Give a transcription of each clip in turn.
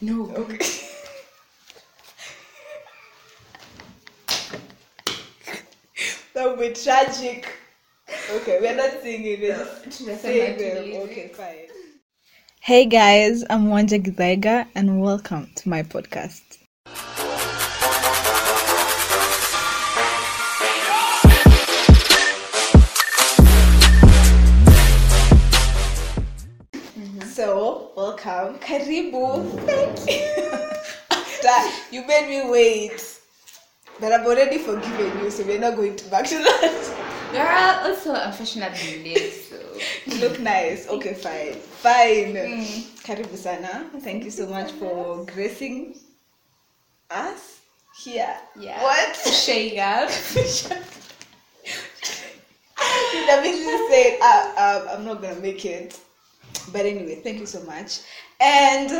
No. Okay. that would be tragic. Okay, we're not singing, we're saying them. Okay, fine. Hey guys, I'm Wanja Githaiga and welcome to my podcast. Welcome. Karibu. Thank you. After you made me wait. But I've already forgiven you, so we're not going to back to that. You're also unfashionably late, so. You look nice. Okay, fine. Fine. Mm. Karibu sana. Thank you so much for gracing us here. Yeah. What? Showing up. That means you said, uh, um, I'm not gonna make it. But anyway, thank you so much. And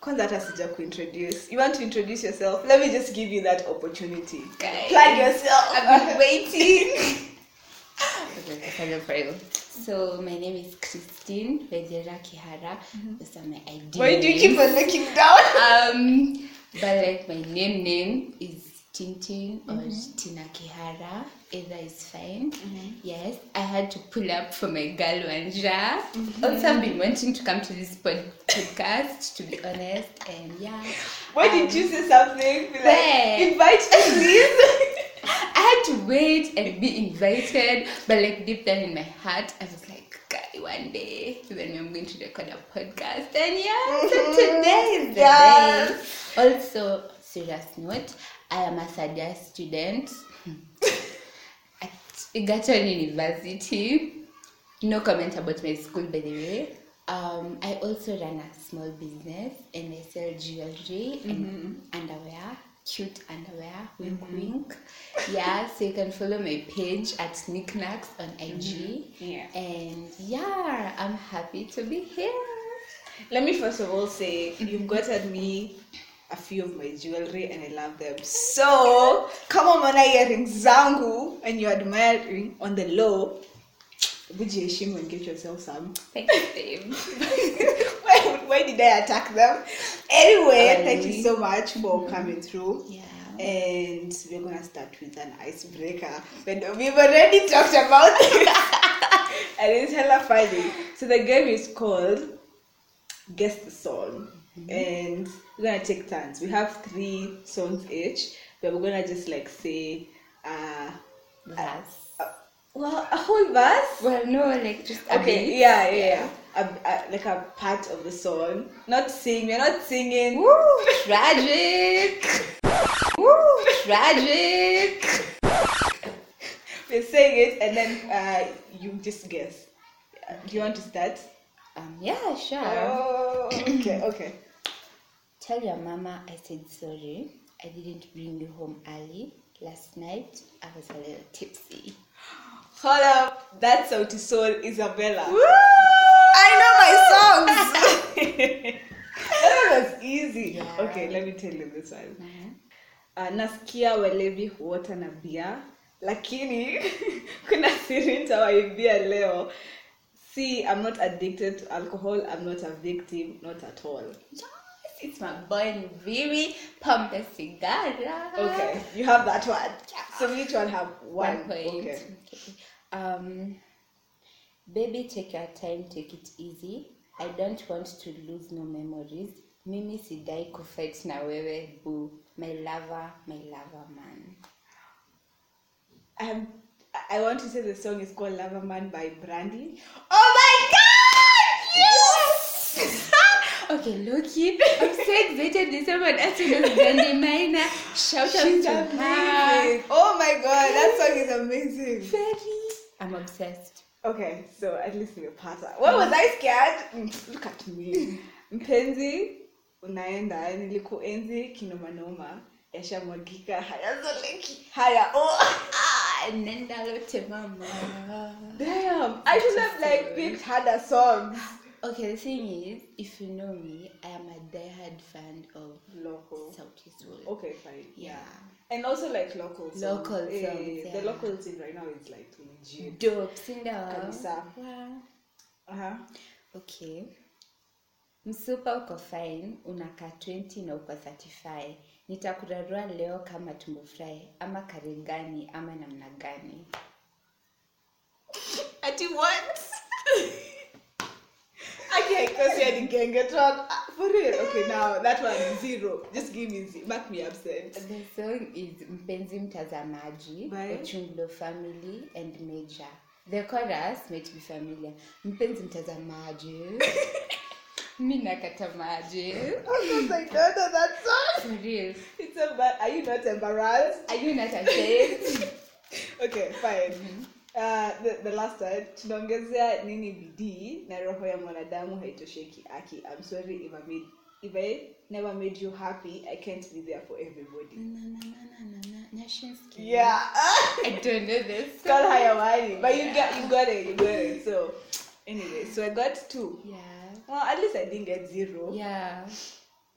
kwanza hata sija kuintroduce. You want to introduce yourself? Let me just give you that opportunity. Guys. Plug yourself. I've been waiting. so my name is Christine Vedera Kihara. Those are my ideas. Why do you keep on looking down? Um, but like my name name is Tintin or Tina Kihara. Either is fine. Mm-hmm. Yes, I had to pull up for my girl Wanja. Mm-hmm. Also, I've been wanting to come to this pod- podcast, to be honest, and yeah. Why did um, you say something? Be like, invite me, please. I had to wait and be invited, but like deep down in my heart, I was like, "Guy, one day when I'm going to record a podcast, and yeah, so mm-hmm. today is the Yes. day. Also, serious note, I am a third year student Egerton University. No comment about my school, by the way. Um, I also run a small business and I sell jewelry and mm-hmm. underwear, cute underwear, wink mm-hmm. wink. Yeah, so you can follow my page at Knickknacks on IG. Mm-hmm. Yeah. And yeah, I'm happy to be here. Let me first of all say you've gotten me a few of my jewelry and I love them. So come kama umeona earrings zangu and you're admiring on the low, bujiheshimu and get yourself some. Thank you, babe. why, why did I attack them? Anyway, Um, thank you so much for coming through. Yeah. And we're gonna start with an icebreaker. But we've already talked about it. and it's hella funny. So the game is called Guess the Song. And we're gonna take turns. We have three songs each, but we're gonna just like say uh, Verse. uh well a whole verse. Well, no, like just a Okay, bit. yeah, yeah, yeah. A, a, like a part of the song. Not sing, we're not singing. Woo, tragic. Woo, tragic. We're saying it and then uh, you just guess. Uh, Do you want to start? Um, yeah, sure. Oh, okay, okay. Tell your mama I said sorry. I didn't bring you home early. Last night I was a little tipsy. Hold up. That's how to soul Isabella. Woo! I know my songs. that was easy. Yeah. Okay, let me tell you this one. Uh-huh. Uh, nasikia walevi huota na bia lakini kuna siri nitawaibia leo see i'm not addicted to alcohol i'm not a victim not at all Yes, it's my boy Viri Pompe Cigara. okay you have that one so each one have one, One point. okay Okay. Um, baby, take your time, take it easy. I don't want to lose no memories. Mimi sidai kufight na wewe boo. My lover, my lover man. um, I- i want to say the song is called lover man by brandy Oh okay, Loki, I'm so excited that someone as soon as Brandy Minor. Shout she's out to her. oh my god that song is amazing Very. I'm obsessed. Okay, so at least nimepata. What was I scared? Mm, Look at me. Mpenzi unaenda nilikuenzi kinomanoma yashamwagika hayazoleki haya oh. Ah, nenda lote mama. Damn, I should have like picked harder songs. Okay, the thing is, if you know me, I am a diehard fan of Local. Southeast World. Okay, fine. Yeah. And also like local songs. Local Eh, songs, The yeah. local scene right now is like legit. Dope. Kabisa. Wow. Uh-huh. Okay. msupa uko fine unakaa 20 na uko 35 nitakurarua leo kama tumbo fry ama kari gani ama namna gani ati what okay because you're the genge talk. Ah, for real okay now that one zero. Just give me z- mark me absent the song is mpenzi mtazamaji By? ochunglo family and major. The chorus might be familiar. Mpenzi mtazamaji. Mi nakata maji of course i don't know that song. For real. It's a bad are you not embarrassed? Are you not ashamed? Okay fine Uh, the, the last word tunaongezea nini bidii na roho ya mwanadamu haitosheki aki i'm sorry if I, made, if I never made you happy i can't be there for everybody. Na, na, na, na, na, na, yeah. I don't know this. it's called hayawani but you got you got it you got it so anyway so i got two. Yeah. well at least i didn't get zero. Yeah.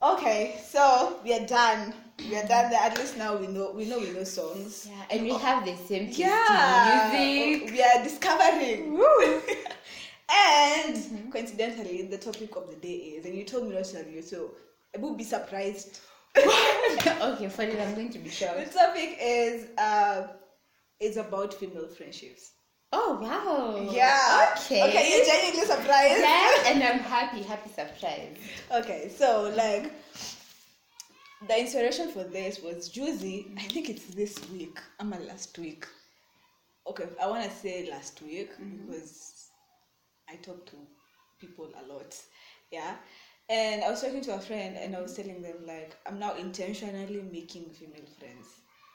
okay so we are done we are done there at least now we know we know we know songs Yeah. And we have the same taste yeah in music. we are discovering Woo. and coincidentally the topic of the day is and you told me not to tell you so i would be surprised okay, for it, I'm going to be shocked. the topic is uh it's about female friendships Oh, wow. yeah Okay. okay you're genuinely surprised Yeah, and I'm happy, happy surprise. okay so like the inspiration for this was juicy. I think it's this week. I'm a last week. Okay i want to say last week mm-hmm. because i talk to people a lot yeah? And i was talking to a friend and i was telling them like i'm now intentionally making female friends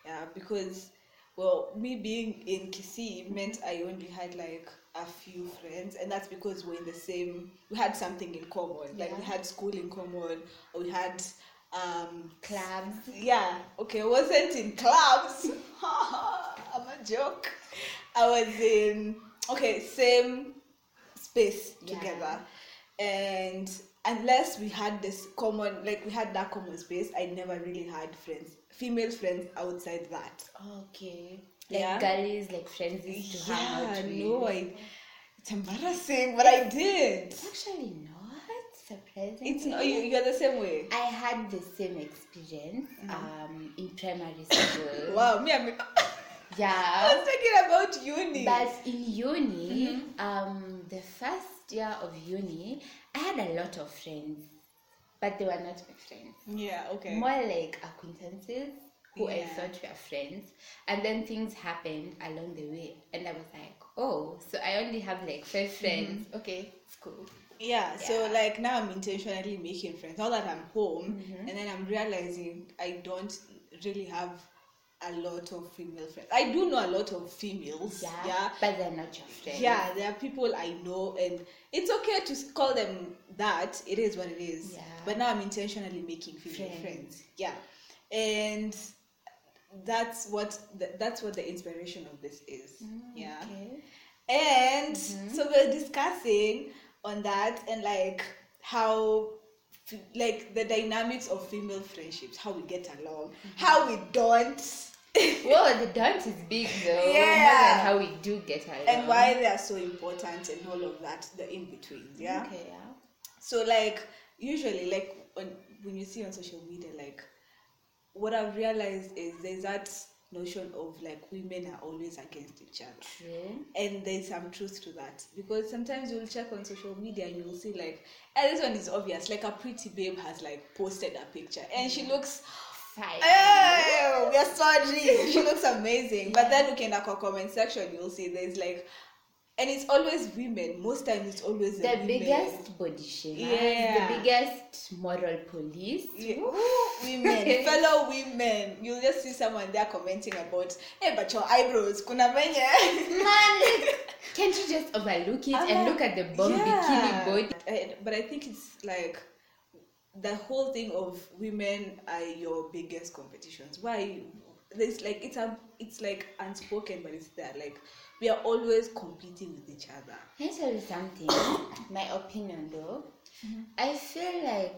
yeah? Because well me being in Kisii meant i only had like a few friends and that's because we're in the same we had something in common. Like we had school in common or we had um Clubs. yeah okay i wasn't in clubs i'm a joke i was in okay same space Yeah. together and unless we had this common like we had that common space i never really had friends female friends outside that Okay. Like Yeah. girlies, like friends used to hang out yeah with. no I, it's embarrassing but i did actually not surprising. it's not you, you're the same way I had the same experience um, in primary school. wow me i'm i was talking about uni But in uni, um, the first year of uni, I had a lot of friends, but they were not my friends. yeah okay More like acquaintances who I Yeah. thought were friends. And then things happened along the way, and I was like, oh, so I only have like five friends. Okay, it's cool. Yeah, so like now I'm intentionally making friends. Now that I'm home, Mm-hmm. and then I'm realizing I don't really have a lot of female friends. I do know a lot of females. Yeah, Yeah. but they're not your friends. Yeah, there are people I know, and it's okay to call them that. It is what it is. Yeah. But now I'm intentionally making female Friends. friends. Yeah, and that's what the, that's what the inspiration of this is. yeah. Mm, Okay. And Mm-hmm. so we're discussing on that and like how like the dynamics of female friendships, how we get along, Mm-hmm. how we don't, Well, the dance is big though. Yeah. How we do get along. and why they are so important and all of that, the in betweens, yeah. Okay, yeah. So like usually like when when you see on social media like what I've realized is there's that notion of like women are always against each other. True. and there's some truth to that because sometimes you'll check on social media and you'll see like and this one is obvious like a pretty babe has like posted a picture and she looks Fine. oh we are sorry she looks amazing but then looking at our comment section you'll see there's like and it's always women most times it's always the, women. biggest body shamers, Yeah. the biggest moral police. Yeah. Ooh, women fellow women you'll just see someone there commenting about hey but your eyebrows kuna menye Man, can't you just overlook it I'm and like, look at the bomb bikini body? I- but I think it's like the whole thing of women are your biggest competitions. Why? There's like it's a it's like unspoken, but it's there. Like we are always competing with each other. Can I tell you something? My opinion though, I feel like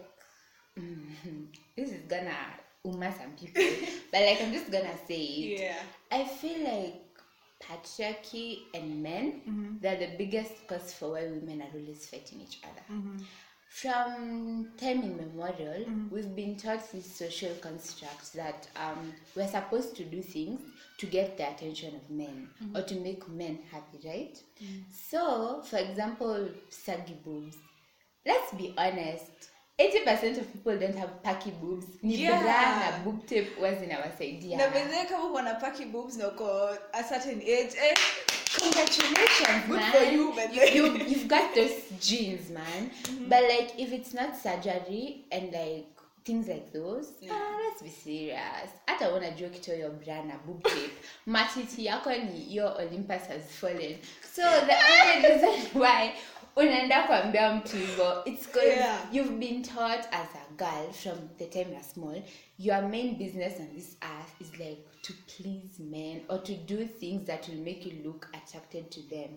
Mhm. this is gonna uma some people, but like I'm just gonna say it. Yeah. I feel like patriarchy and men they're the biggest cause for why women are always fighting each other. from time immemorial, Mm-hmm. we've been taught this social construct that um, we're supposed to do things to get the attention of men Mm-hmm. or to make men happy, right? Mm-hmm. So, for example, saggy boobs. Let's be honest. 80% of people don't have packy boobs. Ni Yeah. bra na boob tape huwa zinawasaidia. na bedhee kama uko na paki boobs na uko a certain age eh, Congratulations, Good man. for you. You, you, you've got those genes, man. Mm-hmm. But like, if it's not surgery and like things like those, Yeah. ah, let's be serious. Hata unajua ukitoa your bra na boob tape, matiti yako ni your Olympus has fallen. So the only reason why unaenda kuambia mtu hivyo it's because Yeah. you've been taught as a girl from the time you're small your main business on this earth is like to please men or to do things that will make you look attracted to them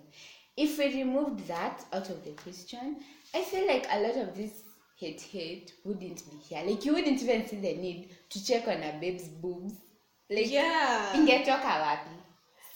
if we removed that out of the question i feel like a lot of this hate hate wouldn't be here like you wouldn't even see the need to check on a babe's boobs like yeah ingetoka wapi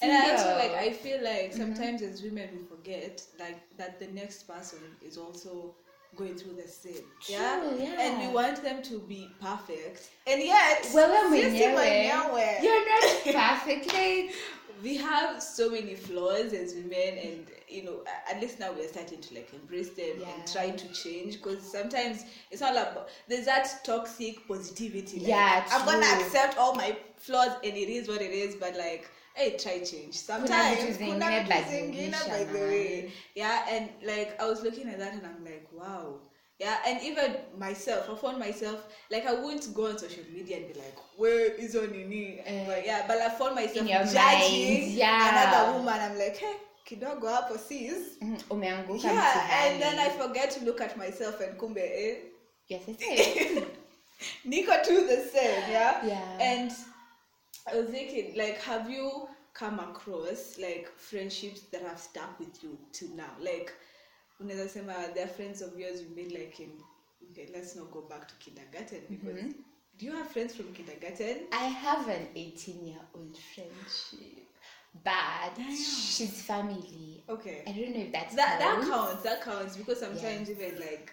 and I also like I feel like mm-hmm. sometimes as women we forget like that the next person is also going through the same. yeah? True, yeah. And we want them to be perfect. And yet well, sisi mwenyewe wenyewe, you're not perfect like we have so many flaws as women and you know at least now we're starting to like embrace them Yeah. and try to change because sometimes it's all about there's that toxic positivity like, Yeah, i'm gonna accept all my flaws and it is what it is but like hey try change. Sometimes kuna vitu badilisha, zingine by the way. yeah and like i was looking at that and i'm like wow yeah and even myself i found myself like i wouldn't go on social media and be like where is on nini? Uh, but yeah but i found myself judging mind, yeah. another woman. I'm like hey kidogo hapo sis. Mm, umeanguka yeah and then i forget to look at myself and kumbe eh. Yes, I say. niko to the same yeah? Yeah. and i was thinking like have you come across like friendships that have stuck with you till now? Like unaweza sema they're friends of yours you made like in okay let's not go back to kindergarten because Mm-hmm. do you have friends from kindergarten I have an 18 year old friendship, but she's family. okay I don't know if that's that that counts that counts because Yes. sometimes even like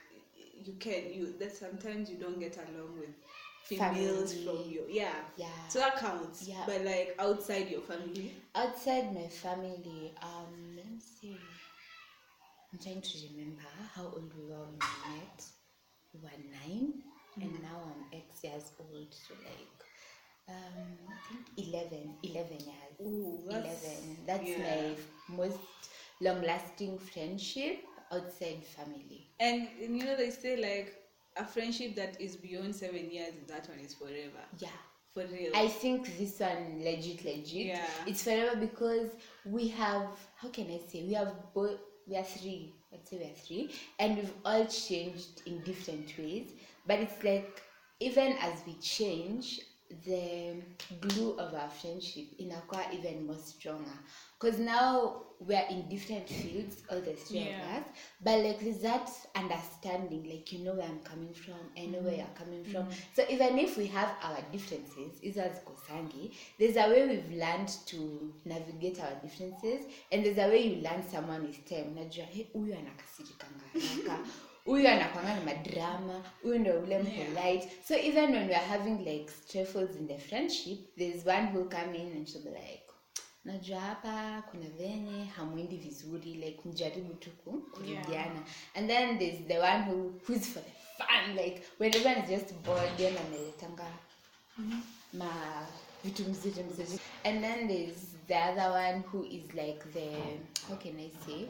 you can you that sometimes you don't get along with females Family. from your yeah Yeah. so that counts Yeah. but like outside your family Outside my family, um, let me see. I'm trying to remember how old we were when we met. We were 9 and now I'm X years old, so like, um, I think 11, 11 years. Ooh, that's- 11. That's yeah. my most long lasting friendship outside family. and, and you know they say like a friendship that is beyond seven years that one is forever Yeah. for real I think this one legit, legit. Yeah. It's forever because we have how can I say we have both we are three. Let's say we are three, and we've all changed in different ways. But it's like even as we change, the glue of our friendship inakuwa even more stronger. Because now we're in different fields, all the three Yeah. of us. But like there's that understanding, like you know where I'm coming from, I know where you're coming from. So even if we have our differences, is there's a way we've learned to navigate our differences, and there's a way you learn someone is time. najua huyu anakasirikanga haraka. huyu anakwanga na madrama huyu ndo ule mpolite. So even when weare having like strefles in the friendship thereis one who come in and she'll be like najua hapa kuna venye hamwendi vizuri like mjaribu tu kurudiana yeah. and then thereis the one who whois for the fun like when everyone is just bored then ameletanga ma vitu mzuri mzuri and then thereis the other one who is like the how can i say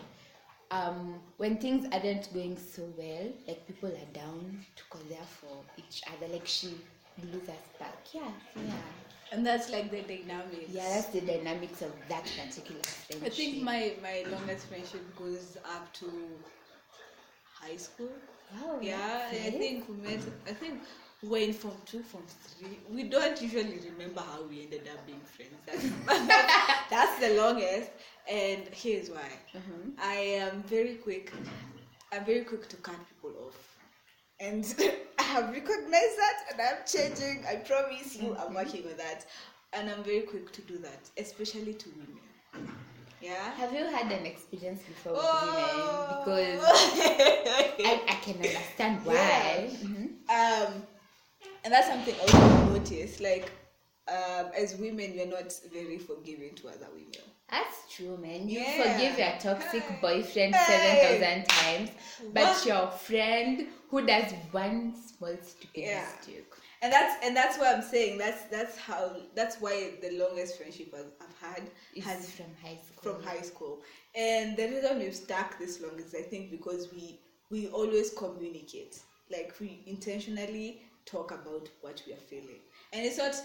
um when things aren't going so well like people are down to call there for each other like she glues us back yeah yeah and that's like the dynamics yeah that's the dynamics of that particular friendship I think my my longest friendship goes up to high school. wow Yeah, I think we met. I think we're in form two, form three. We don't usually remember how we ended up being friends. That's, that's the longest, and here's why. Mhm. I am very quick. I'm very quick to cut people off, and I have recognized that, and I'm changing. I promise you, I'm working on that, and I'm very quick to do that, especially to women. Yeah. Have you had an experience before with Oh. women? Because I, I can understand why. Yeah. Mhm. um, and that's something I also notice. Like, um, as women, we're not very forgiving to other women. That's true, man. You Yeah. forgive your toxic boyfriend Hey. 7,000 times, but What? your friend who does one small stupid Yeah. mistake. And that's and that's what I'm saying. That's that's how that's why the longest friendship I've, I've had Is has from high school. from high school. And the reason we've stuck this long is I think because we we always communicate. Like we intentionally talk about what we are feeling. And it's not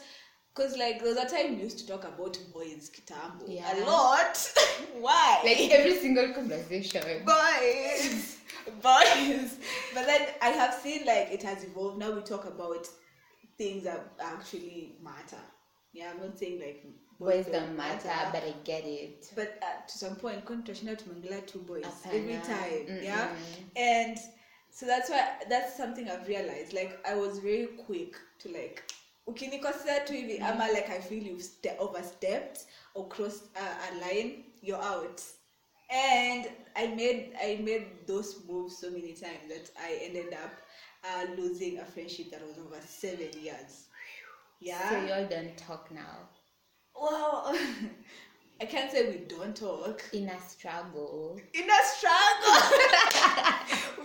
because like there was a time we used to talk about boys kitambo Yeah. a lot. Why? Like every single conversation. boys boys but then i have seen like it has evolved now we talk about things that actually matter yeah i'm not saying like Boys don't matter, but I get it. but uh, to some point controversial tumeongelea two boys every time Mm-mm. yeah and so that's why that's something i've realized like i was very quick to like ukinikosea tu hivi ama like i feel you've ste- overstepped or crossed uh, a line you're out. And i made i made those moves so many times that i ended up uh, losing a friendship that was over seven years. Yeah. So you all don't talk now. well i can't say we don't talk In a struggle. in a struggle.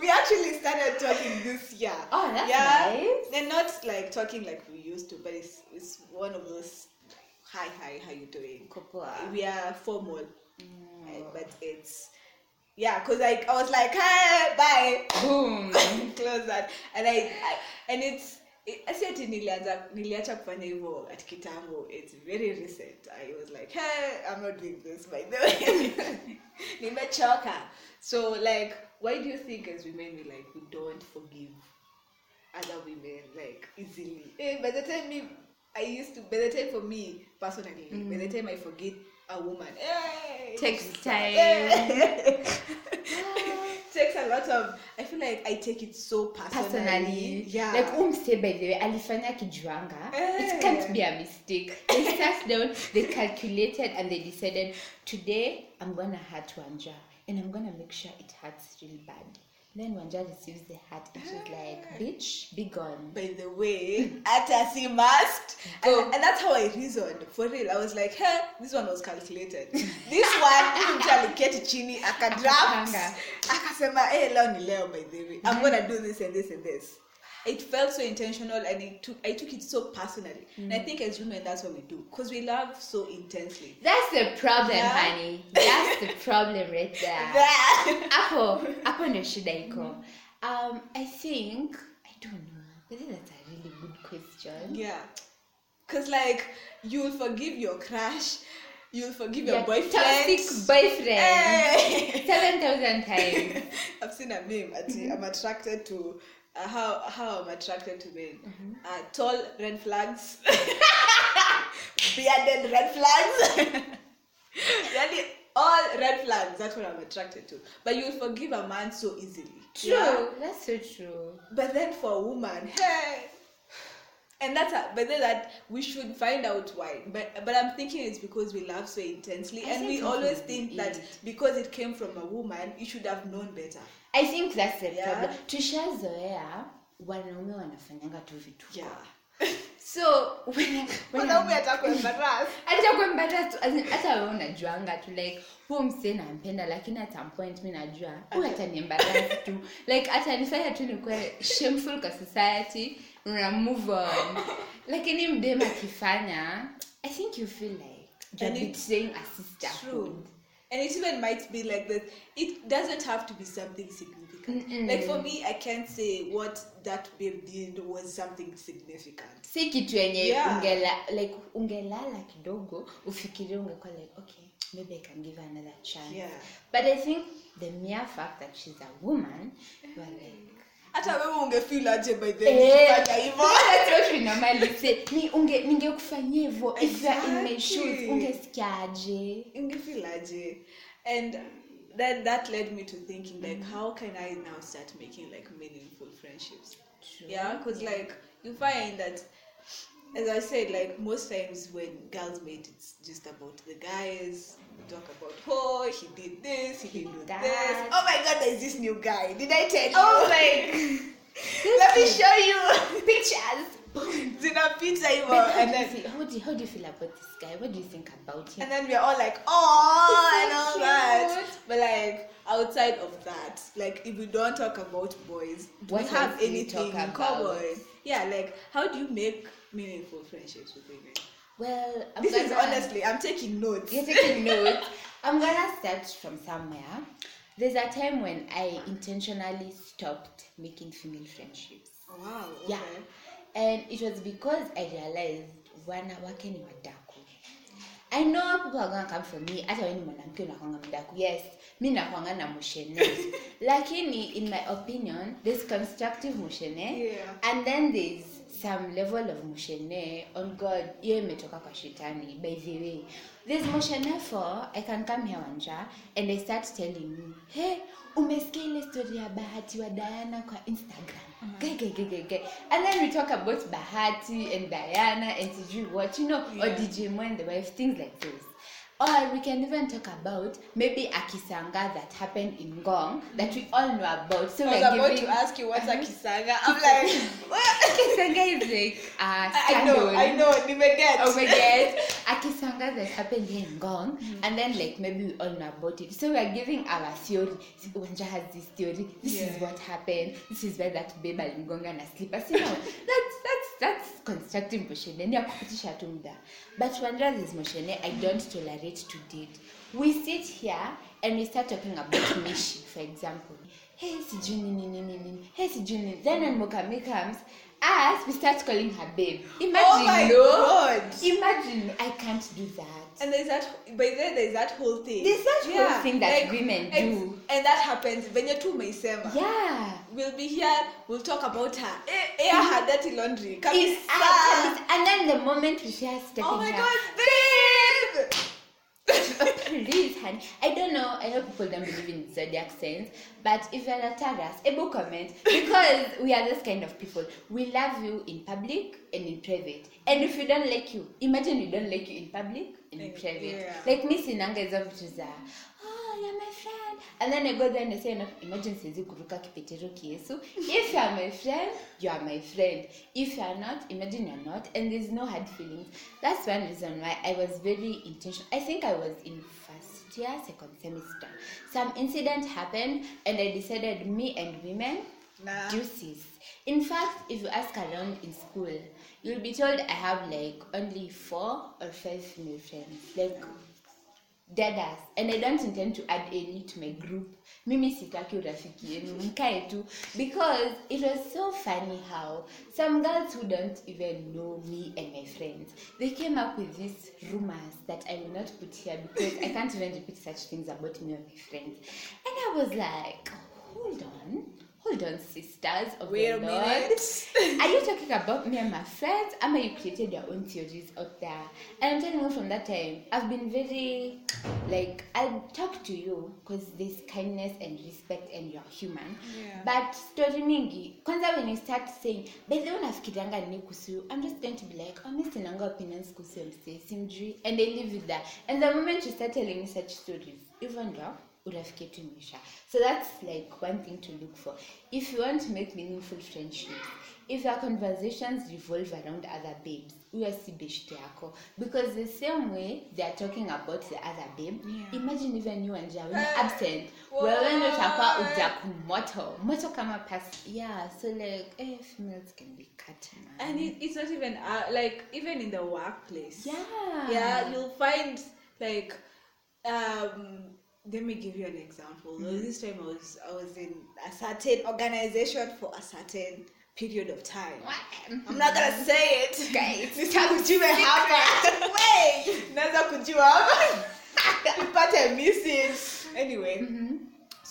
we actually started talking this year. Oh, that's yeah. nice. And not like talking like we used to, but it's it's one of those hi hi how you doing? Kopoa. We are formal, Mm. eh, but it's yeah, cause like I was like hi, bye Boom. close that and I, I and it's asi ati nilianza niliacha kufanya hivyo at kitambo it's very recent i was like hey i'm not doing this by the way nimechoka so like why do you think as women we like we don't forgive other women like easily hey, by the time me i used to by the time for me personally mm. -hmm. by the time i forget a woman hey, Takes time. eh. takes a lot of i feel like i take it so personally, personally? Yeah. Like umse by the way alifanya kijuanga Eh. it can't be a mistake. They sat down they calculated and they decided today i'm gonna hurt wanja and i'm gonna make sure it hurts really bad then when wanja receives the hat, and she's like ah. bitch be gone. By the way ata si must. Go. and, oh, and that's how i reasoned. For real i was like hey this one was calculated. This one huyu mtu aliketi chini akadraft akasema hey leo ni leo by the way. I'm mhm. gonna do this and this and this it felt so intentional and it took i took it so personally. And i think as women that's what we do. Because we love so intensely. That's the problem Yeah. honey. That's the problem right there. Hapo hapo ndio shida iko. Um i think i don't know. I think that's a really good question. Yeah. Cause like you'll forgive your crush, you'll forgive your, Your boyfriend. toxic boyfriend. Hey! seven thousand times. I've seen a meme. I'm attracted to uh, how how I'm attracted to men. Uh, tall red flags, bearded red flags. really, all red flags. That's what I'm attracted to. But you'll forgive a man so easily. True, Yeah? that's so true. But then for a woman, hey. And that's a, but then that we should find out why. But but I'm thinking it's because we love so intensely, I and we always think that because it came from a woman, you should have known better. I think that's the Yeah. problem. Tushazoea wanaume wanafanyanga tu vitu. Yeah. So hata unajuanga tu like huo msee nampenda lakini at some point mi najua huyu ataniembarrass tu like atanifanya tu nikuwe shameful kwa society una move on lakini mdem akifanya i think you feel like you're betraying a sisterhood. And it even might be like that. It doesn't have to be something significant. Mm-mm. Like for me, I can't say what that babe did was something significant. si kitu yenye Yeah. ungela, like ungelala kidogo ufikirie ungekuwa like okay maybe i can give her another chance Yeah. but i think the mere fact that she's a woman you are like Hata wewe ungefeel aje by the eh, ukifanya hivyo? that's what we normally say. Ni unge ningekufanyia hivyo if you are in my shoes Exactly. ungesikiaje ungefeel aje and then that led me to thinking like mm. how can i now start making like meaningful friendships True. yeah because like you find that as I said, like most times when girls meet, it's just about the guys. We talk about, oh, he did this, he didn't do That. this. Oh my god, there's this new guy. Did I tell oh you? Oh my Let me show you. pictures. Zina pizza how, and do you then feel, how, do you, how do you feel about this guy? What do you think about him? and then we're all like, oh, and all so that. But like outside of that, like if we don't talk about boys, do What we have anything talk in about? common? Yeah, like how do you make meaningful friendships with women? Well, I'm This is gonna- honestly, I'm taking notes. You're taking notes. I'm gonna start from somewhere. There's a time when I intentionally stopped making female friendships. Wow. Okay. Yeah. And it was because I realized when I wanawake ni wadaku. I know people are gonna come for me hata wewe ni mwanamke unakwanga mdaku. Yes, mi nakwanga na mushene. Lakini in my opinion, there's constructive mushene Yeah. and then there's some level of moshene on God. Hiyo imetoka kwa shetani by the way. this moshene for I can come here wanja and I start telling you, hey, umesikia ile story ya Bahati wa Diana kwa Instagram. Ge, ge, ge, ge, ge. And then we talk about Bahati and Diana and sijui what, you know, or DJ mwende wife, things like this. Or we can even talk about maybe a kisanga that happened in Gong that we all know about. So I was about giving to ask you what's a Uh-huh. kisanga. I'm like? Kisanga is like a I know, I know, nimeget. Oh my god, a kisanga that happened here in Gong, and then like maybe we all know about it. So we're giving our theory. Wanja has this theory. This is what happened. This is where that baby in babe alimgonga na slippers. You know, that's that's that's constructive moshene. Ni ya kupitisha tu muda. But Wanja this moshene, I don't tolerate to date. We sit here and we start talking about Mishi, for example. Hey, sijui nini nini. Hey, sijui nini. Then when Mokame comes, us we start calling her babe. Imagine, Oh my no? God. Imagine, I can't do that. And there's that, by then there's that whole thing. There's that whole thing that women and, do. And that happens when you're too myself. Yeah. We'll be here, we'll talk about her. Eh, Air her dirty laundry. It's, Kabisa. I- and then the moment we her stepping Oh my god, babe! Please, honey. I don't know. I know people don't believe in zodiac signs, but if you're not a Taurus, able comment because we are this kind of people. We love you in public and in private. And if we don't like you, imagine we don't like you in public and in Eh, private. yeah. Like me sinanga hizo vitu za oh you're my friend. And then I go there and I say no, imagine siwezi kuruka kipetero kiesu? If you're my friend you are my friend. If you're not imagine you're not and there's no hard feelings. That's one reason why I was very intentional. I think I was in first year second semester. Some incident happened and I decided me and women Nah. deuces. In fact if you ask around in school you'll be told I have like only four or five female friends. Like dadas and i don't intend to add any to my group. Mimi sitaki urafiki yenu mkae tu. Because it was so funny how some girls who don't even know me and my friends they came up with these rumors that i will not put here because i can't even repeat such things about me and my friends. And i was like hold on hold on sisters of Wait the a Lord. minute. Are you talking about me and my friends? Am you created your own theories out there? And I'm telling you from that time, I've been very like I'll talk to you because there's kindness and respect and you're human. Yeah. But story mingi, kwanza when you start saying, by the way unafikirianga nini kuhusu you?" I'm just going to be like, oh, mi sinanga opinions kuhusu msee, simjui. And I live with that. And the moment you start telling me such stories, even ndo urafiki yetu imeisha so that's like one thing to look for. If you want to make meaningful friendships if your conversations revolve around other babes huyo si beshte yako. Because the same way they are talking about the other babe Yeah. imagine even you and Jawen Eh, absent. Wewe ndo utakuwa ujaku moto kama pas yeah so like eh, females can be cut man. And it, it's not even, uh, like, even in the workplace. yeah. Yeah you'll find like um let me give you an example. Was this time i was i was in a certain organization for a certain period of time. I'm not gonna say it. Guys, Nisikujue hapa Wait, naweza kujua hapa nipate message anyway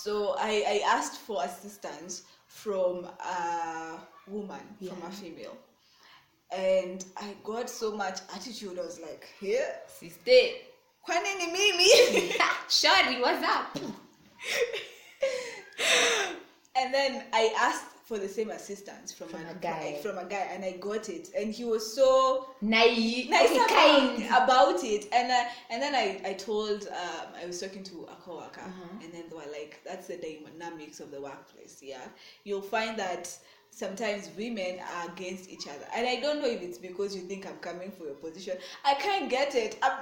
so I, I asked for assistance from a woman from a female. And i got so much attitude. I was like here sister kwani ni mimi? Shari what's up. And then i asked for the same assistance from, From an- a guy. from a guy, and I got it, and he was so Naive, nice okay, about, kind. about it. And uh, and then I, I told um, I was talking to a coworker Uh-huh. and then they were like that's the dynamics of the workplace yeah. You'll find that sometimes women are against each other. And I don't know if it's because you think I'm coming for your position. I can't get it. I'm,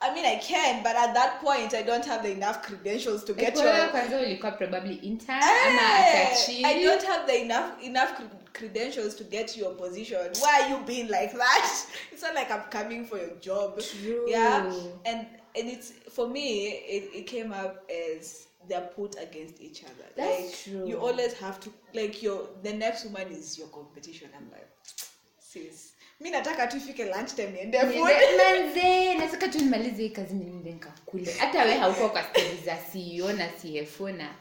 I mean I can but at that point I don't have the enough credentials to get your kwanza ulikuwa probably intern ama Eh. I don't have the enough enough credentials to get your position. Why are you being like that? It's not like I'm coming for your job. True. Yeah, and and it's for me. It, it came up as they're put against each other. That's like, true. You always have to like your the next woman is your competition. I'm like, sis, mi nataka tu ifike lunchtime niende. Manze nataka tu nimalize hii kazi niende nikakule hata we haukuwa kwa stori za ceo na cfo na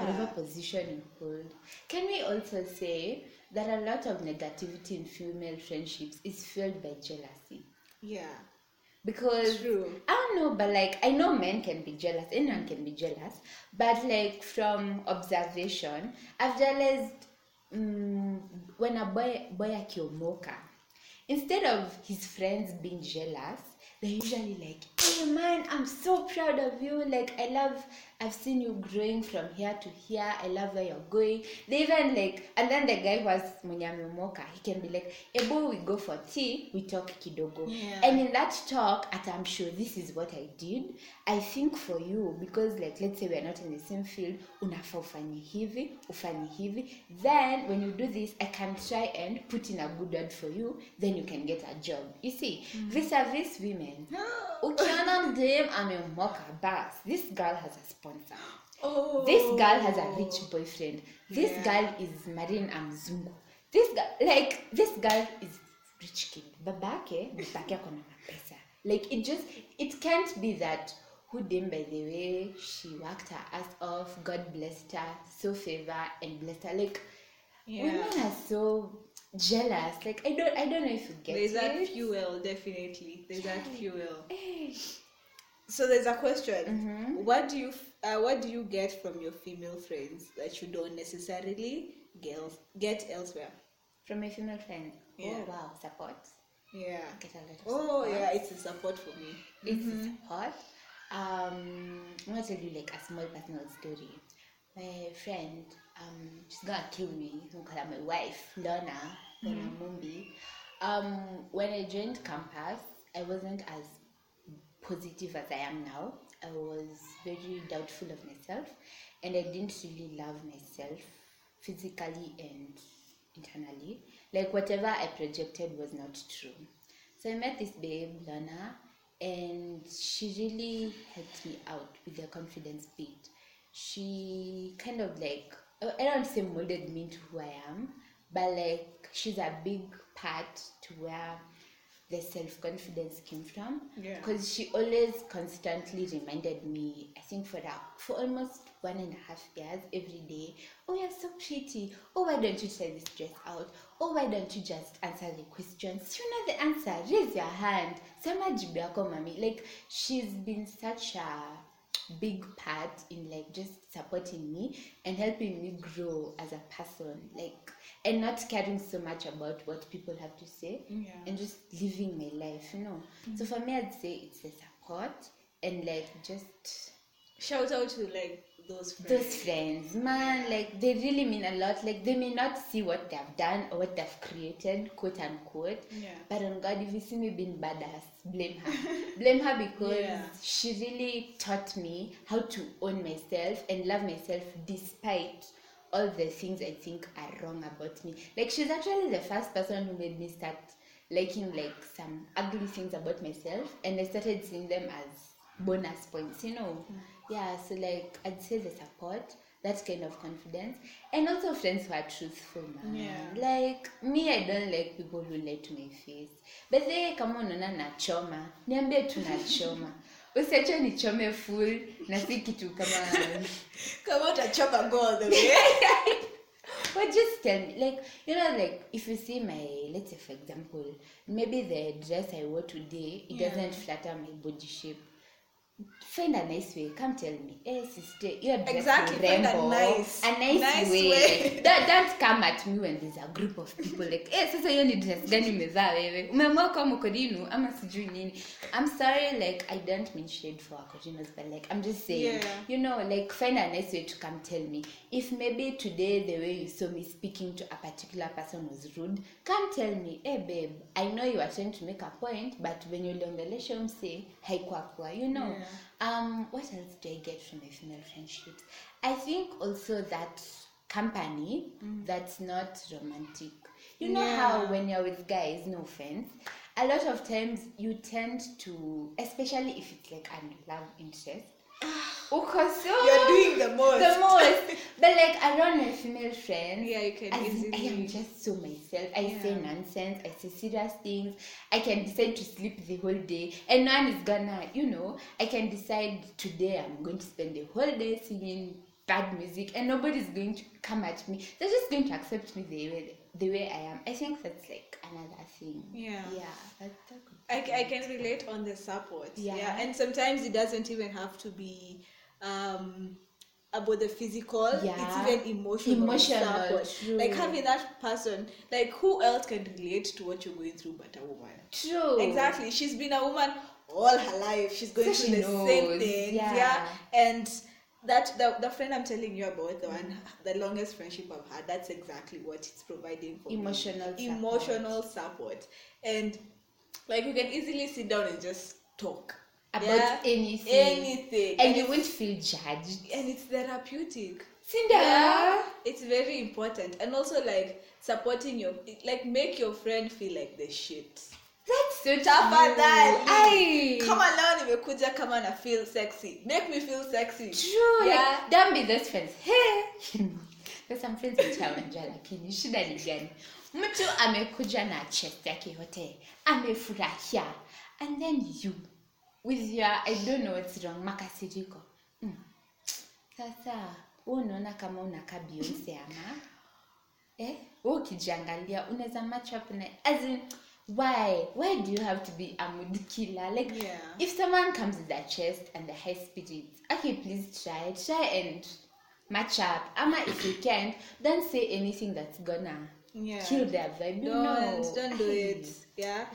whatever position you hold can we also say that a lot of negativity in female friendships is fueled by jealousy Yeah. because True. I don't know, but like I know men can be jealous, anyone can be jealous, but like from observation, I've realized mm, when a boy boy akiomoka, instead of his friends being jealous, they're usually like, "Hey man, I'm so proud of you. Like I love, I've seen you growing from here to here. I love where you're going." They even like, and then the guy was mwenye ameomoka, he can be like, "Ebo, we go for tea, we talk kidogo." Yeah. And in that talk, at I'm sure this is what I did. I think for you because like let's say we're not in the same field, unafaa ufanye hivi, ufanye hivi. Then when you do this, I can try and put in a good word for you. Then you can get a job. You see, vis-a-vis women. Ukiona mdem amemoka bas, this girl has a sponsor. Oh. This girl has a rich boyfriend. This Yeah. girl is marrying a mzungu. This girl, like, this girl is rich kid. Babake, babake ako na mapesa. Like, it just, it can't be that who dem by the way, she worked her ass off, God blessed her, so favor and blessed her. Like, Yeah. women are so jealous. Like, I don't, I don't know if you get There's that fuel, definitely. There's that fuel. So there's a question. Mhm. What do you uh, what do you get from your female friends that you don't necessarily get get elsewhere? From my female friend. Yeah. Oh, wow, support. Yeah. Get a lot of Oh support. yeah, it's a support for me. it's support. Um, I'm gonna tell you like a small personal story. My friend, um, she's gonna kill me. because I'm gonna call her my wife, Lorna, Lorna Mumbi. Um, when I joined campus, I wasn't as positive as I am now. I was very doubtful of myself, and I didn't really love myself physically and internally. Like whatever I projected was not true. So I met this babe, Lorna, and she really helped me out with the confidence bit. She kind of like I don't say molded me into who I am, but like she's a big part to where the self confidence came from. Yeah. Because she always constantly reminded me, I think for that for almost one and a half years every day, oh you're so pretty. Oh why don't you try this dress out? Oh why don't you just answer the questions? You know the answer. Raise your hand. Sema jibu yako mami. Like she's been such a big part in like just supporting me and helping me grow as a person like and not caring so much about what people have to say Yeah. and just living my life you know so for me i'd say it's the support and like just Shout out to like those friends. those friends. man like they really mean a lot. Like they may not see what they've done or what they've created quote unquote. Yeah. but on god if you see me being badass blame her. Blame her because Yeah. she really taught me how to own myself and love myself despite all the things i think are wrong about me. Like she's actually the first person who made me start liking like some ugly things about myself. And i started seeing them as bonus points you know mm. Yeah so like i'd say the support that kind of confidence and also friends who are truthful man Yeah. like me i don't like people who lie to my face but they kama unaona nachoma niambie tu nachoma usiache nichome full na si kitu kama kama utachoma and chop and go all the way. but just tell me like you know like if you see my let's say for example maybe the dress i wore today it Yeah. doesn't flatter my body shape find a nice way. Come tell me. Hey sister you're dressed Exactly, rembo. nice- a nice, nice way, way. Don't, don't come at me when there's a group of people like hey, sasa hiyo ni dress gani umevaa wewe? Umeamua kwa mkodinu ama sijui nini? I'm sorry like i don't mean shade for akodinos but like i'm just saying Yeah. you know like find a nice way to come tell me. If maybe today the way you saw me speaking to a particular person was rude come tell me. Hey babe i know you are trying to make a point but when you liongelesha mse haikuwa poa you know? Yeah. Um what else do i get from my female friendships? I think also that company that's not romantic. You know Yeah. how when you're with guys no offense a lot of times you tend to especially if it's like a love interest uko so You're doing the most. the most but like around my female friends Yeah, you can as in, I am just so myself. I say nonsense. I say serious things. I can decide to sleep the whole day, and no one is gonna, you know. I can decide today I'm going to spend the whole day singing bad music, and nobody's going to come at me. They're just going to accept me the way the way I am. I think that's like another thing. Yeah. yeah. That, I, I can relate on the support. Yeah. And sometimes it doesn't even have to be um about the physical. Yeah. It's even emotional, Emotional, support. true. Like having that person, like who else can relate to what you're going through but a woman? True. Exactly. She's been a woman all her life. She's going So through the same knows, things. yeah. And that the, the friend I'm telling you about, the one the longest friendship I've had, that's exactly what it's providing for me. Emotional support. Emotional support. And like we can easily sit down and just talk. About Yeah? anything. Anything. And and you won't feel judged. and it's therapeutic. Cinda. Yeah, it's very important, and also like supporting your like make your friend feel like the shit. That's so tafadhali Aye. kama leo nimekuja kama na feel sexy make me feel sexy True, Yeah. like don't be those friends. Hey. There's some friends mchawanja lakini shida ni gani? Mtu amekuja na chest yake yote, amefurahia. And then you with your I don't know what's wrong, makasiriko. Mm. Sasa wewe unaona kama unakaa Beyonce ama eh? Ukijiangalia unaweza match up na as in why why do you have to be a mood killer like Yeah. if someone comes with a chest and the high spirits okay please try try and match up ama if you can't don't say anything that's gonna Yeah. kill their vibe don't know don't do it. Yeah.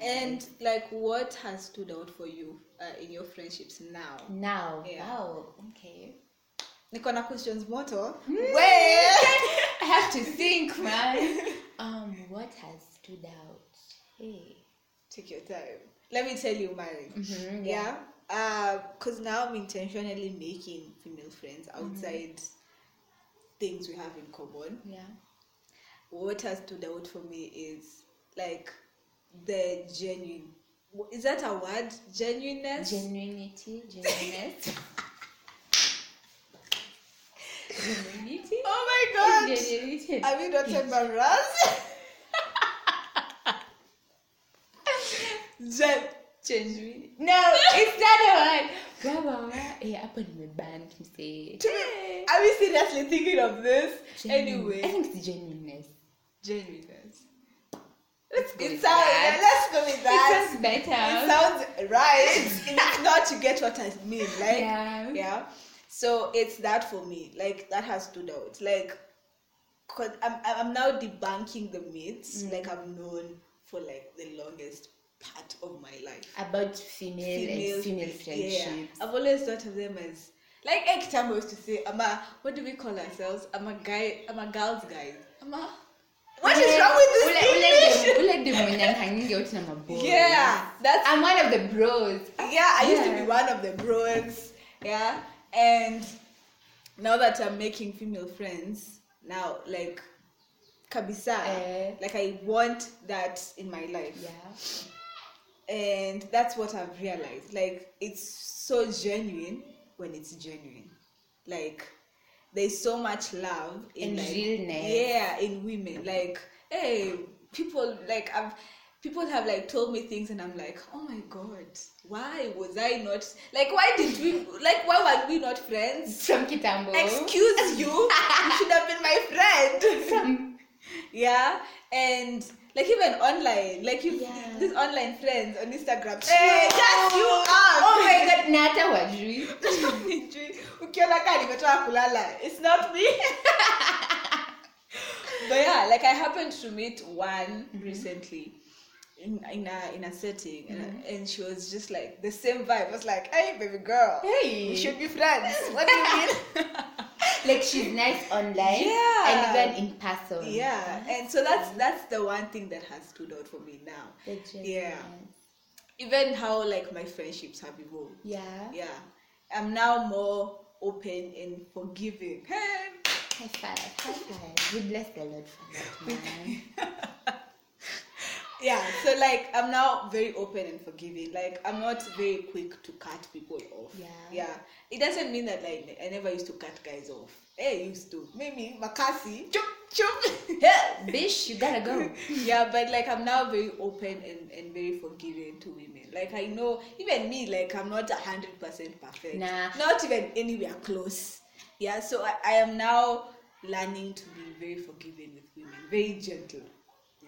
And like what has stood out for you uh, in your friendships now? Now. Yeah. wow. Okay. Niko na questions moto. Hmm. Wait. I have to think man. Um what has stood out? Hey. Take your time. Let me tell you mine. Mhm, yeah. Because now i'm intentionally making female friends outside things we have in common. Yeah what has stood out for me is like the genuine is that a word? Genuineness? Genuinity genuineness. Genuinity? Oh my god! Genuinity. Are we not embarrassed Gen- genuine. No it's not a word. Baba, eh hapo nimeband msee are we seriously thinking of this? Genuine. anyway. I think it's genuineness genuineness let's go it with sounds that. yeah, let's go with it sounds better. It sounds right. If not you get what i mean like Yeah. yeah. So it's that for me. Like that has stood out. Like cause i'm i'm now debunking the myths. Mm. like i've known for like the longest part of my life. About female, and female friendships yeah. i've always thought of them as like every time I used to say i'm a what do we call ourselves? I'm a guy i'm a girl's guy. I'm a what is wrong with this ule English? dem- ule dem mwenye anahangingi out na yeah that's i'm one of the bros yeah, I used to be one of the bros. Yeah, and now that I'm making female friends, now like kabisa, Eh. like I want that in my life, yeah and that's what I've realized. Like it's so genuine when it's genuine. Like there's so much love in And like, realness. Yeah, in women. Like hey, people like I've people have like told me things and I'm like, oh my god, why was I not like why did we like why were we not friends? from kitambo Excuse you, you should have been my friend. Yeah, and Like even online, like you Yeah. these online friends on Instagram. Hey, yes, you are. oh my god na hata wajui ukiona kaa nimetoka kulala it's not me. But yeah like i happened to meet one mm-hmm. recently in, in a in a setting and, mm-hmm. and she was just like the same vibe. I was like hey baby girl Hey. we should be friends. What do you mean? Like she's nice online Yeah. and even in person. Yeah. And so that's that's the one thing that has stood out for me now. Yeah. even how like my friendships have evolved. Yeah. Yeah. I'm now more open and forgiving. Hey high five high five we bless the lord for that man yeah so like i'm now very open and forgiving. Like i'm not very quick to cut people off. Yeah. yeah. It doesn't mean that like i never used to cut guys off. Hey used to. Maybe makasi. Chup chup yeah bish you gotta go. Yeah but like i'm now very open and, and very forgiving to women. Like i know even me like i'm not a hundred percent perfect. Nah. not even anywhere close. Yeah so I, I am now learning to be very forgiving with women. Very gentle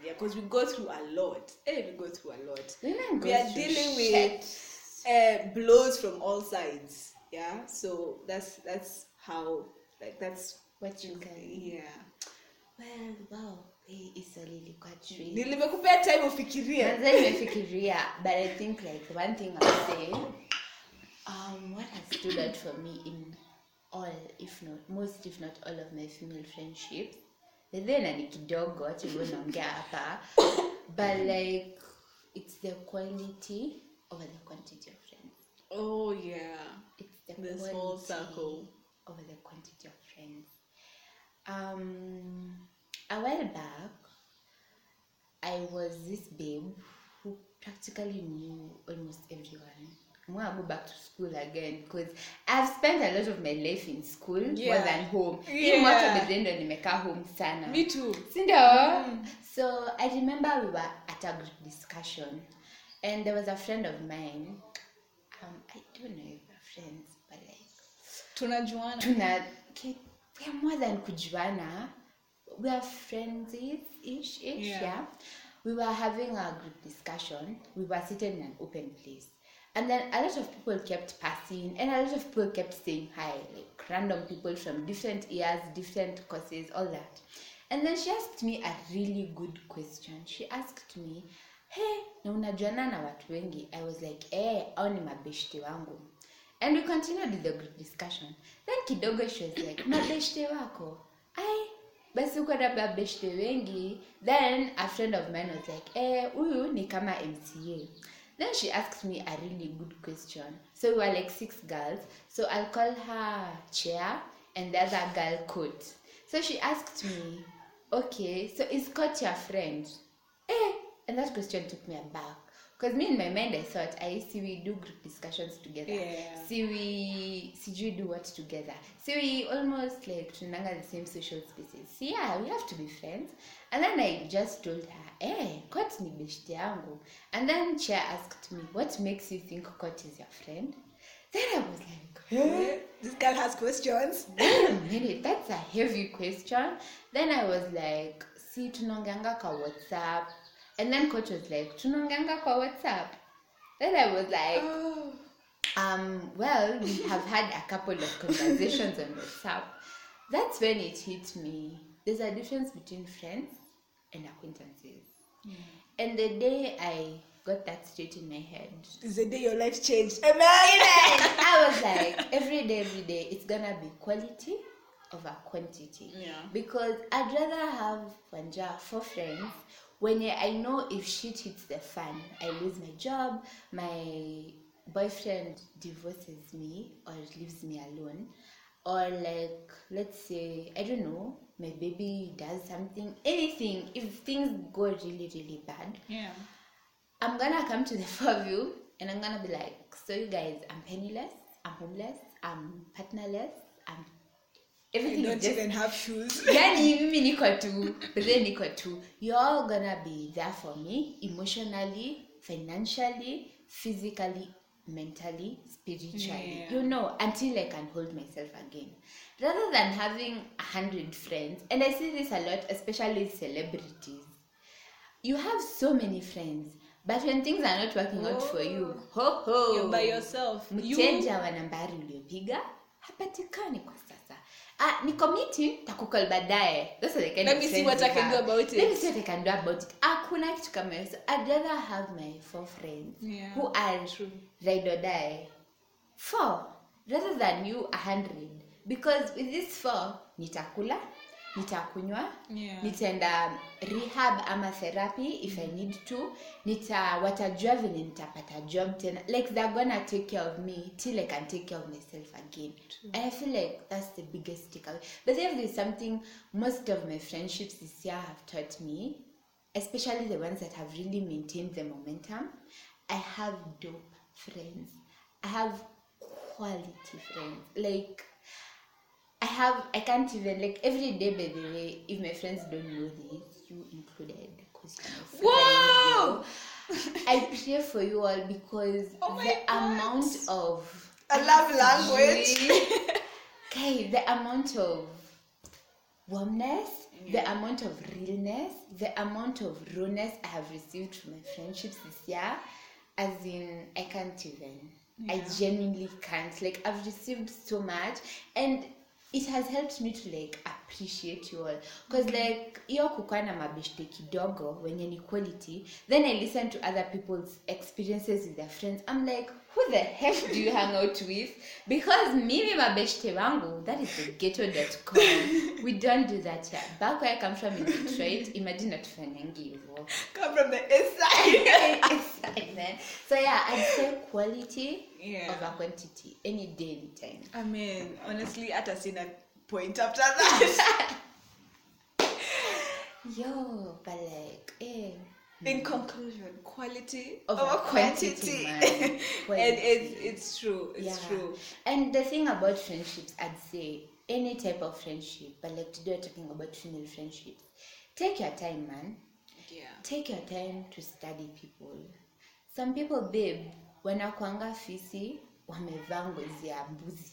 yeah because we go through a lot. Hey we go through a lot. Women we are dealing shit. with uh, blows from all sides. Yeah so that's that's how like that's what you can yeah. Well wow hii hii swali ilikuwa tricky. nilimekupea time ufikirie. Kwanza nimefikiria but i think like one thing i'll say um what has stood out for me in all if not most if not all of my female friendships then ni kidogo naongea hapa but like it's the quality over the quantity of friends oh yeah it's the this whole circle. over the quantity of friends. Um, a while back, I was this babe who practically knew almost everyone. I'm gonna go back to school again because I've spent a lot of my life in school Yeah. more than home. Hii Yeah. mwaka bedhe ndo nimekaa home sana me too sindio so i remember we were at a group discussion and there was a friend of mine um, i don't know if we're friends but like tunajuana tuna okay, we are more than kujuana we are friends ish ish Yeah. yeah. we were having a group discussion we were seated in an open place and then a lot of people kept passing and a lot of people kept saying hi like random people from different years different courses all that. And then she asked me a really good question. She asked me hey na unajuana na watu wengi? I was like eh au ni mabeshte wangu. And we continued the group discussion. Then kidogo she was like mabeshte wako? Ai basi uko na mabeshte wengi? Then a friend of mine was like eh huyu ni kama mca then she asked me a really good question so we were like six girls so i'll call her chair and the other girl coat so she asked me okay so is coat your friend Eh, and that question took me aback. Because me in my mind I thought I see we do group discussions together. Yeah. See we see we do what together. See we almost like tunanga the same social spaces. See yeah, we have to be friends. And then I just told her, eh, Kot ni beshte yangu. And then she asked me, what makes you think Kot is your friend? Then I was like, this girl has questions wait a minute that's a heavy question then i was like see tunaongeanga kwa whatsapp and then coach was like tunaongeanga kwa whatsapp then i was like oh. um well we have had a couple of conversations on whatsapp that's when it hit me there's a difference between friends and acquaintances hmm. and the day i got that straight in my head is the day your life changed amen I was like, every day, every day, it's gonna be quality over quantity. Yeah. Because I'd rather have Wanja for friends when I know if shit hits the fan, I lose my job, my boyfriend divorces me or leaves me alone, or like, let's say, I don't know, my baby does something, anything, if things go really, really bad, yeah. I'm gonna come to the four of you and I'm gonna be like, so you guys, I'm penniless, I'm homeless, I'm partnerless, I'm I everything don't just even have shoes. Yani mimi niko tu but then niko tu. You're all gonna be there for me emotionally financially physically mentally spiritually. Yeah. you know until i can hold myself again. Rather than having a hundred friends and i see this a lot especially celebrities. You have so many friends but when things are not working out for you oh. ho ho You're by yourself. You- mteja wa nambari uliopiga hapatikani kwa sasa ah, niko meeting takukol baadaye. Those are the kind Let of me see what I can do about Let me see what I can do about it. Hakuna kitu kama hiyo. I'd rather have my four friends Yeah, who are true. ride or die. Four rather than you a hundred. Because with this four nitakula nitakunywa Yeah. nitaenda rehab ama therapy if i need to. Nita watajua venye nitapata job tena. Like they're gonna take care of me till i can take care of myself again. And i feel like that's the biggest takeaway. But there is something most of my friendships this year have taught me especially the ones that have really maintained the momentum i have dope friends. I have quality friends. Like I have I can't even like every day by the way, if my friends don't know this, you included because you're my friend, Whoa! I pray for you all because Oh the God. amount of I love language. okay, the amount of warmness, the amount of realness, the amount of rawness I have received from my friendships this year, as in I can't even. I genuinely can't. Like I've received so much and it has helped me to like appreciate you all. Because mm-hmm. like hiyo kukuwa na mabeshte kidogo wenye ni quality then i listen to other people's experiences with their friends. I'm like who the heck do you hang out with? Because mimi mabeshte wangu that is the ghetto.com we don't do that here. Back where i come from in detroit. Imagine natufanyangi hivo Come from the inside. Amen. so yeah i'd say quality Yeah. over quantity any day anytime I mean, honestly, hata sina point after that. yo but like eh In conclusion, quality Over over quantity, quantity. man. and it's it's true. It's yeah. true. And the thing about friendships, I'd say any type of friendship, but like today we're talking about female friendships. Take your time, man. Yeah. Take your time to study people. Some people, babe, wanakwanga fisi wamevaa ngozi ya mbuzi,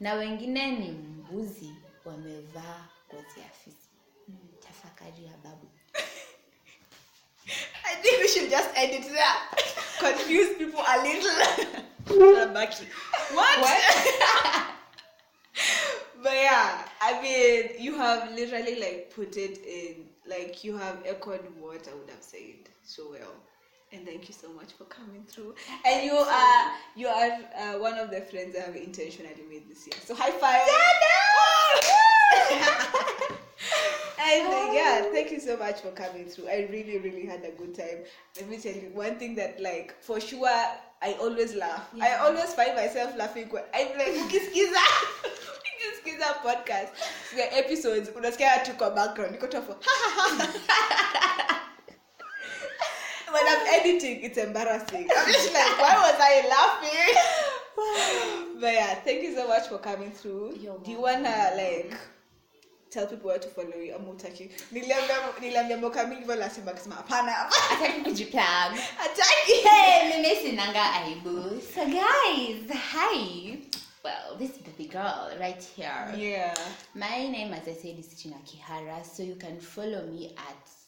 na wengine ni mbuzi wamevaa ngozi ya fisi. Tafakari ya babu. I think we should just end it there. Confuse people a little. Baki. What? but yeah, I mean, you have literally like put it in, like you have echoed what I would have said so well. And thank you so much for coming through. And you are you are uh, one of the friends I have intentionally made this year. So high five! and uh, yeah, thank you so much for coming through. I really, really had a good time. Let me tell you one thing that, like, for sure, I always laugh. I always find myself laughing. when I'm like, ukisikiza, ukisikiza podcast, the episodes, unasikia tu kwa background, niko tu hapo, when I'm editing, it's embarrassing. I'm just like, why was I laughing? but yeah, thank you so much for coming through. You're Do you wanna like tell people where to follow you ama utaki? Niliambia mboka mingi hivyo lazima akisema hapana. Hataki kujiplug. Hataki. Hey, mimi sinanga aibu. So guys, hi. Well, this is the girl right here. Yeah. My name, as I said, is Tina Kihara. So you can follow me at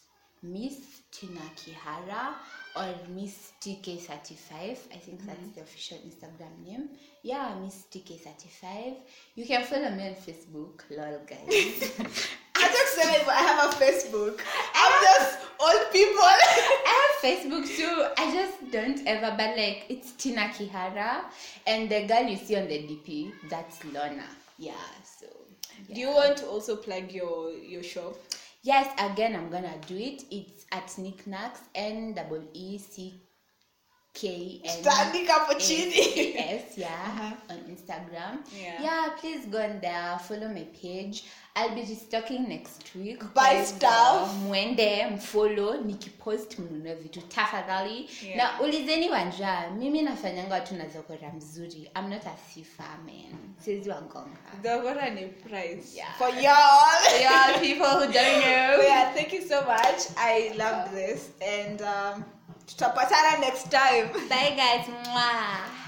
Miss Tina Kihara or Miss TK35. I think that's mm-hmm. the official Instagram name. Yeah, Miss TK35. You can follow me on Facebook. Lol, guys. I just it, but I have a Facebook. I'm just old people. I have Facebook too. I just don't ever, but like it's Tina Kihara, and the girl you see on the DP, that's Lorna. Yeah, so. Do you want to also plug your your shop? Yes, again, I'm gonna do it. It's at Knickknacks, N double E C. Standing hapo chini. Yes, yeah, Uh-huh. on Instagram. Yeah. yeah, please go on there, follow my page. I'll be restocking next week. Buy stuff. Mwende mfollow nikipost mnunue vitu tafadhali. Yeah. Na ulizeni wanja, mimi nafanyanga watu na zokora mzuri. I'm not a sifa man. Siwezi wagonga. Dogora ni price. Yeah. For y'all. Yeah, people who don't know. Yeah, thank you so much. I love this and um tutapatana next time. Bye guys. Mwah.